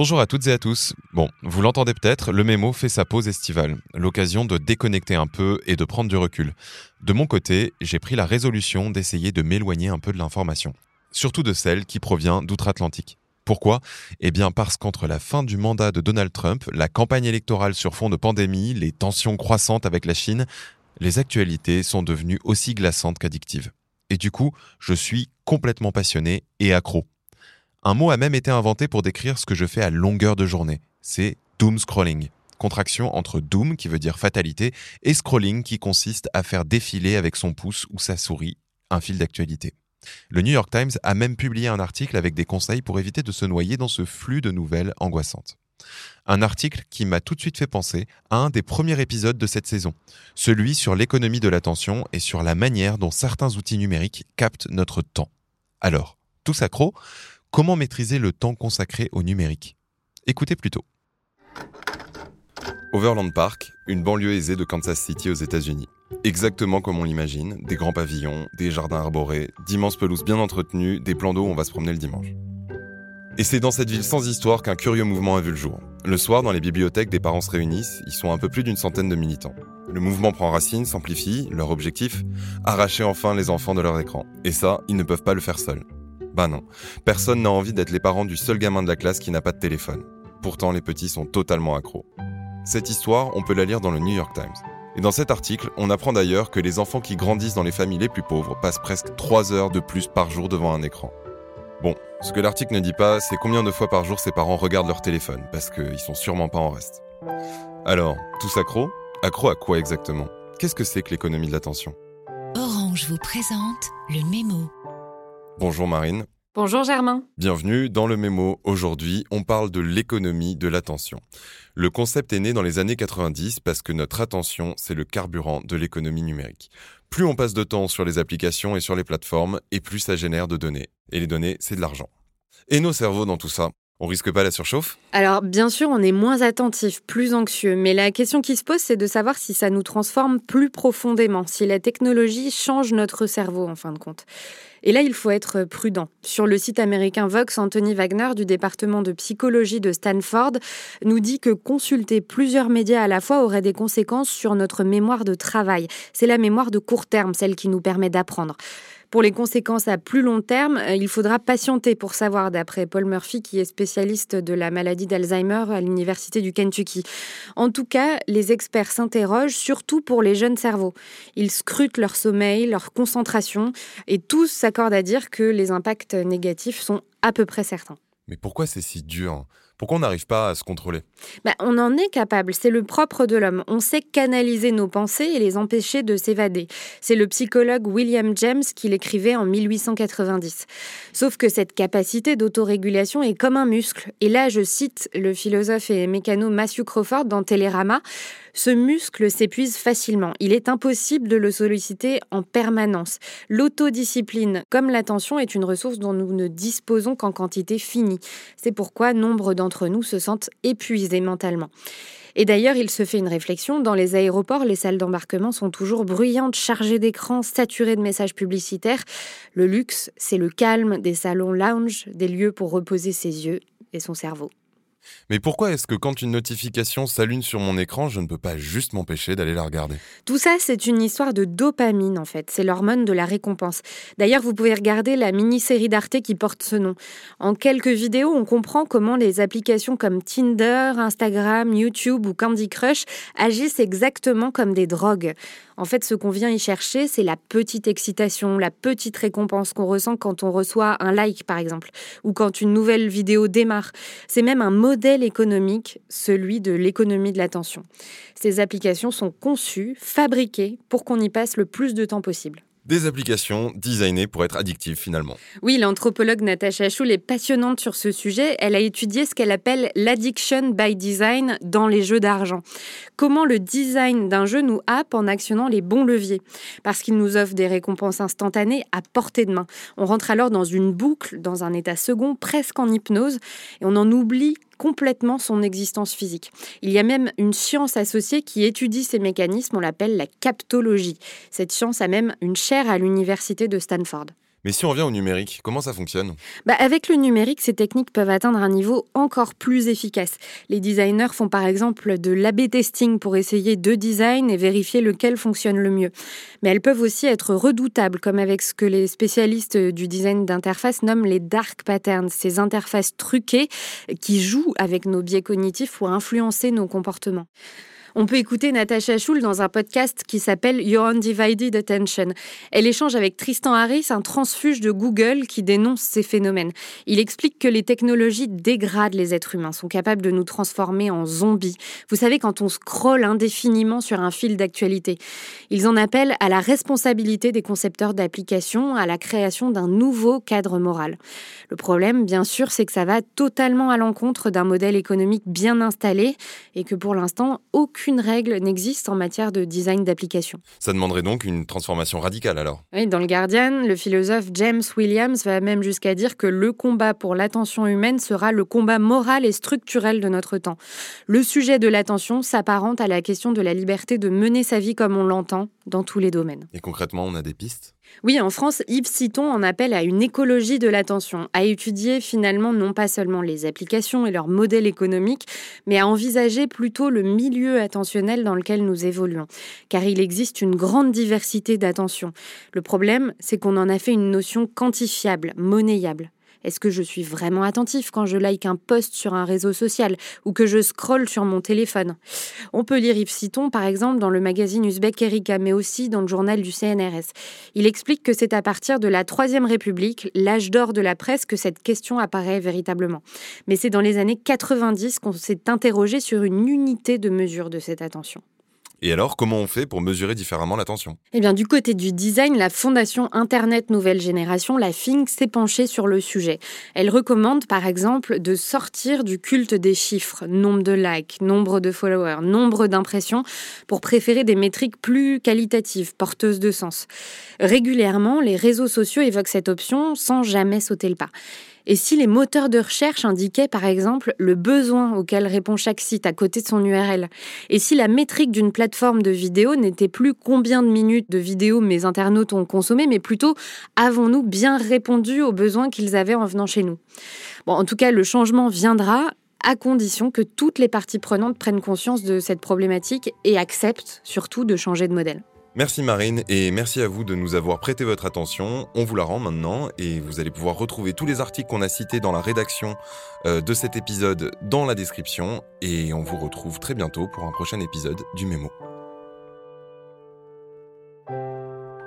Bonjour à toutes et à tous. Bon, vous l'entendez peut-être, le mémo fait sa pause estivale, l'occasion de déconnecter un peu et de prendre du recul. De mon côté, j'ai pris la résolution d'essayer de m'éloigner un peu de l'information, surtout de celle qui provient d'outre-Atlantique. Pourquoi? Eh bien parce qu'entre la fin du mandat de Donald Trump, la campagne électorale sur fond de pandémie, les tensions croissantes avec la Chine, les actualités sont devenues aussi glaçantes qu'addictives. Et du coup, je suis complètement passionné et accro. Un mot a même été inventé pour décrire ce que je fais à longueur de journée. C'est doom scrolling. Contraction entre doom, qui veut dire fatalité, et scrolling, qui consiste à faire défiler avec son pouce ou sa souris un fil d'actualité. Le New York Times a même publié un article avec des conseils pour éviter de se noyer dans ce flux de nouvelles angoissantes. Un article qui m'a tout de suite fait penser à un des premiers épisodes de cette saison, celui sur l'économie de l'attention et sur la manière dont certains outils numériques captent notre temps. Alors, tous accro Comment maîtriser le temps consacré au numérique? Écoutez plutôt. Overland Park, une banlieue aisée de Kansas City aux États-Unis. Exactement comme on l'imagine, des grands pavillons, des jardins arborés, d'immenses pelouses bien entretenues, des plans d'eau où on va se promener le dimanche. Et c'est dans cette ville sans histoire qu'un curieux mouvement a vu le jour. Le soir, dans les bibliothèques, des parents se réunissent, ils sont un peu plus d'une centaine de militants. Le mouvement prend racine, s'amplifie, leur objectif Arracher enfin les enfants de leur écran. Et ça, ils ne peuvent pas le faire seuls. Bah non, personne n'a envie d'être les parents du seul gamin de la classe qui n'a pas de téléphone. Pourtant, les petits sont totalement accros. Cette histoire, on peut la lire dans le New York Times. Et dans cet article, on apprend d'ailleurs que les enfants qui grandissent dans les familles les plus pauvres passent presque 3 heures de plus par jour devant un écran. Bon, ce que l'article ne dit pas, c'est combien de fois par jour ces parents regardent leur téléphone, parce qu'ils sont sûrement pas en reste. Alors, tous accros? Accro à quoi exactement? Qu'est-ce que c'est que l'économie de l'attention? Orange vous présente le mémo. Bonjour Marine. Bonjour Germain. Bienvenue dans le mémo. Aujourd'hui, on parle de l'économie de l'attention. Le concept est né dans les années 90 parce que notre attention, c'est le carburant de l'économie numérique. Plus on passe de temps sur les applications et sur les plateformes, et plus ça génère de données. Et les données, c'est de l'argent. Et nos cerveaux dans tout ça on risque pas la surchauffe? Alors, bien sûr, on est moins attentif, plus anxieux, mais la question qui se pose, c'est de savoir si ça nous transforme plus profondément, si la technologie change notre cerveau, en fin de compte. Et là, il faut être prudent. Sur le site américain Vox, Anthony Wagner du département de psychologie de Stanford nous dit que consulter plusieurs médias à la fois aurait des conséquences sur notre mémoire de travail. C'est la mémoire de court terme, celle qui nous permet d'apprendre. Pour les conséquences à plus long terme, euh, il faudra patienter pour savoir, d'après Paul Murphy, qui est spécialiste de la maladie d'Alzheimer à l'Université du Kentucky. En tout cas, les experts s'interrogent surtout pour les jeunes cerveaux. Ils scrutent leur sommeil, leur concentration, et tous s'accordent à dire que les impacts négatifs sont à peu près certains. Mais pourquoi c'est si dur? Pourquoi on n'arrive pas à se contrôler? Bah, On en est capable, c'est le propre de l'homme. On sait canaliser nos pensées et les empêcher de s'évader. C'est le psychologue William James qui l'écrivait en 1890. Sauf que cette capacité d'autorégulation est comme un muscle. Et là, je cite le philosophe et mécano Matthew Crawford dans Télérama. Ce muscle s'épuise facilement. Il est impossible de le solliciter en permanence. L'autodiscipline, comme l'attention, est une ressource dont nous ne disposons qu'en quantité finie. C'est pourquoi nombre d'entre nous se sentent épuisés mentalement. Et d'ailleurs, il se fait une réflexion. Dans les aéroports, les salles d'embarquement sont toujours bruyantes, chargées d'écrans, saturées de messages publicitaires. Le luxe, c'est le calme des salons lounge, des lieux pour reposer ses yeux et son cerveau. Mais pourquoi est-ce que quand une notification s'allume sur mon écran, je ne peux pas juste m'empêcher d'aller la regarder? Tout ça, c'est une histoire de dopamine en fait. C'est l'hormone de la récompense. D'ailleurs, vous pouvez regarder la mini-série d'Arte qui porte ce nom. En quelques vidéos, on comprend comment les applications comme Tinder, Instagram, YouTube ou Candy Crush agissent exactement comme des drogues. En fait, ce qu'on vient y chercher, c'est la petite excitation, la petite récompense qu'on ressent quand on reçoit un like, par exemple, ou quand une nouvelle vidéo démarre. C'est même un modèle économique, celui de l'économie de l'attention. Ces applications sont conçues, fabriquées pour qu'on y passe le plus de temps possible. Des applications designées pour être addictives finalement. Oui, l'anthropologue Natacha Schul est passionnante sur ce sujet. Elle a étudié ce qu'elle appelle l'addiction by design dans les jeux d'argent. Comment le design d'un jeu nous happe en actionnant les bons leviers? Parce qu'il nous offre des récompenses instantanées à portée de main. On rentre alors dans une boucle, dans un état second, presque en hypnose, et on en oublie complètement son existence physique. Il y a même une science associée qui étudie ces mécanismes, on l'appelle la captologie. Cette science a même une chaire à l'université de Stanford. Mais si on revient au numérique, comment ça fonctionne? Bah Avec le numérique, ces techniques peuvent atteindre un niveau encore plus efficace. Les designers font par exemple de l'AB testing pour essayer deux designs et vérifier lequel fonctionne le mieux. Mais elles peuvent aussi être redoutables, comme avec ce que les spécialistes du design d'interface nomment les dark patterns, ces interfaces truquées qui jouent avec nos biais cognitifs pour influencer nos comportements. On peut écouter Natasha Schul dans un podcast qui s'appelle Your Undivided Attention. Elle échange avec Tristan Harris, un transfuge de Google qui dénonce ces phénomènes. Il explique que les technologies dégradent les êtres humains, sont capables de nous transformer en zombies. Vous savez, quand on scrolle indéfiniment sur un fil d'actualité. Ils en appellent à la responsabilité des concepteurs d'applications, à la création d'un nouveau cadre moral. Le problème, bien sûr, c'est que ça va totalement à l'encontre d'un modèle économique bien installé et que pour l'instant, aucun aucune règle n'existe en matière de design d'application. Ça demanderait donc une transformation radicale alors Oui, dans le Guardian, le philosophe James Williams va même jusqu'à dire que le combat pour l'attention humaine sera le combat moral et structurel de notre temps. Le sujet de l'attention s'apparente à la question de la liberté de mener sa vie comme on l'entend dans tous les domaines. Et concrètement, on a des pistes? Oui, en France, Yves Citon en appelle à une écologie de l'attention, à étudier finalement non pas seulement les applications et leur modèle économique, mais à envisager plutôt le milieu attentionnel dans lequel nous évoluons. Car il existe une grande diversité d'attention. Le problème, c'est qu'on en a fait une notion quantifiable, monnayable. Est-ce que je suis vraiment attentif quand je like un post sur un réseau social ou que je scrolle sur mon téléphone? On peut lire Yves Citon, par exemple, dans le magazine Uzbek Erika, mais aussi dans le journal du CNRS. Il explique que c'est à partir de la Troisième République, l'âge d'or de la presse, que cette question apparaît véritablement. Mais c'est dans les années 90 qu'on s'est interrogé sur une unité de mesure de cette attention. Et alors, comment on fait pour mesurer différemment l'attention Eh bien, du côté du design, la Fondation Internet Nouvelle Génération, la FING, s'est penchée sur le sujet. Elle recommande, par exemple, de sortir du culte des chiffres, nombre de likes, nombre de followers, nombre d'impressions, pour préférer des métriques plus qualitatives, porteuses de sens. Régulièrement, les réseaux sociaux évoquent cette option sans jamais sauter le pas. Et si les moteurs de recherche indiquaient par exemple le besoin auquel répond chaque site à côté de son URL Et si la métrique d'une plateforme de vidéo n'était plus combien de minutes de vidéo mes internautes ont consommé, mais plutôt avons-nous bien répondu aux besoins qu'ils avaient en venant chez nous? Bon, en tout cas, le changement viendra à condition que toutes les parties prenantes prennent conscience de cette problématique et acceptent surtout de changer de modèle. Merci Marine et merci à vous de nous avoir prêté votre attention. On vous la rend maintenant et vous allez pouvoir retrouver tous les articles qu'on a cités dans la rédaction euh, de cet épisode dans la description et on vous retrouve très bientôt pour un prochain épisode du Mémo.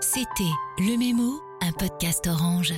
C'était Le Mémo, un podcast orange.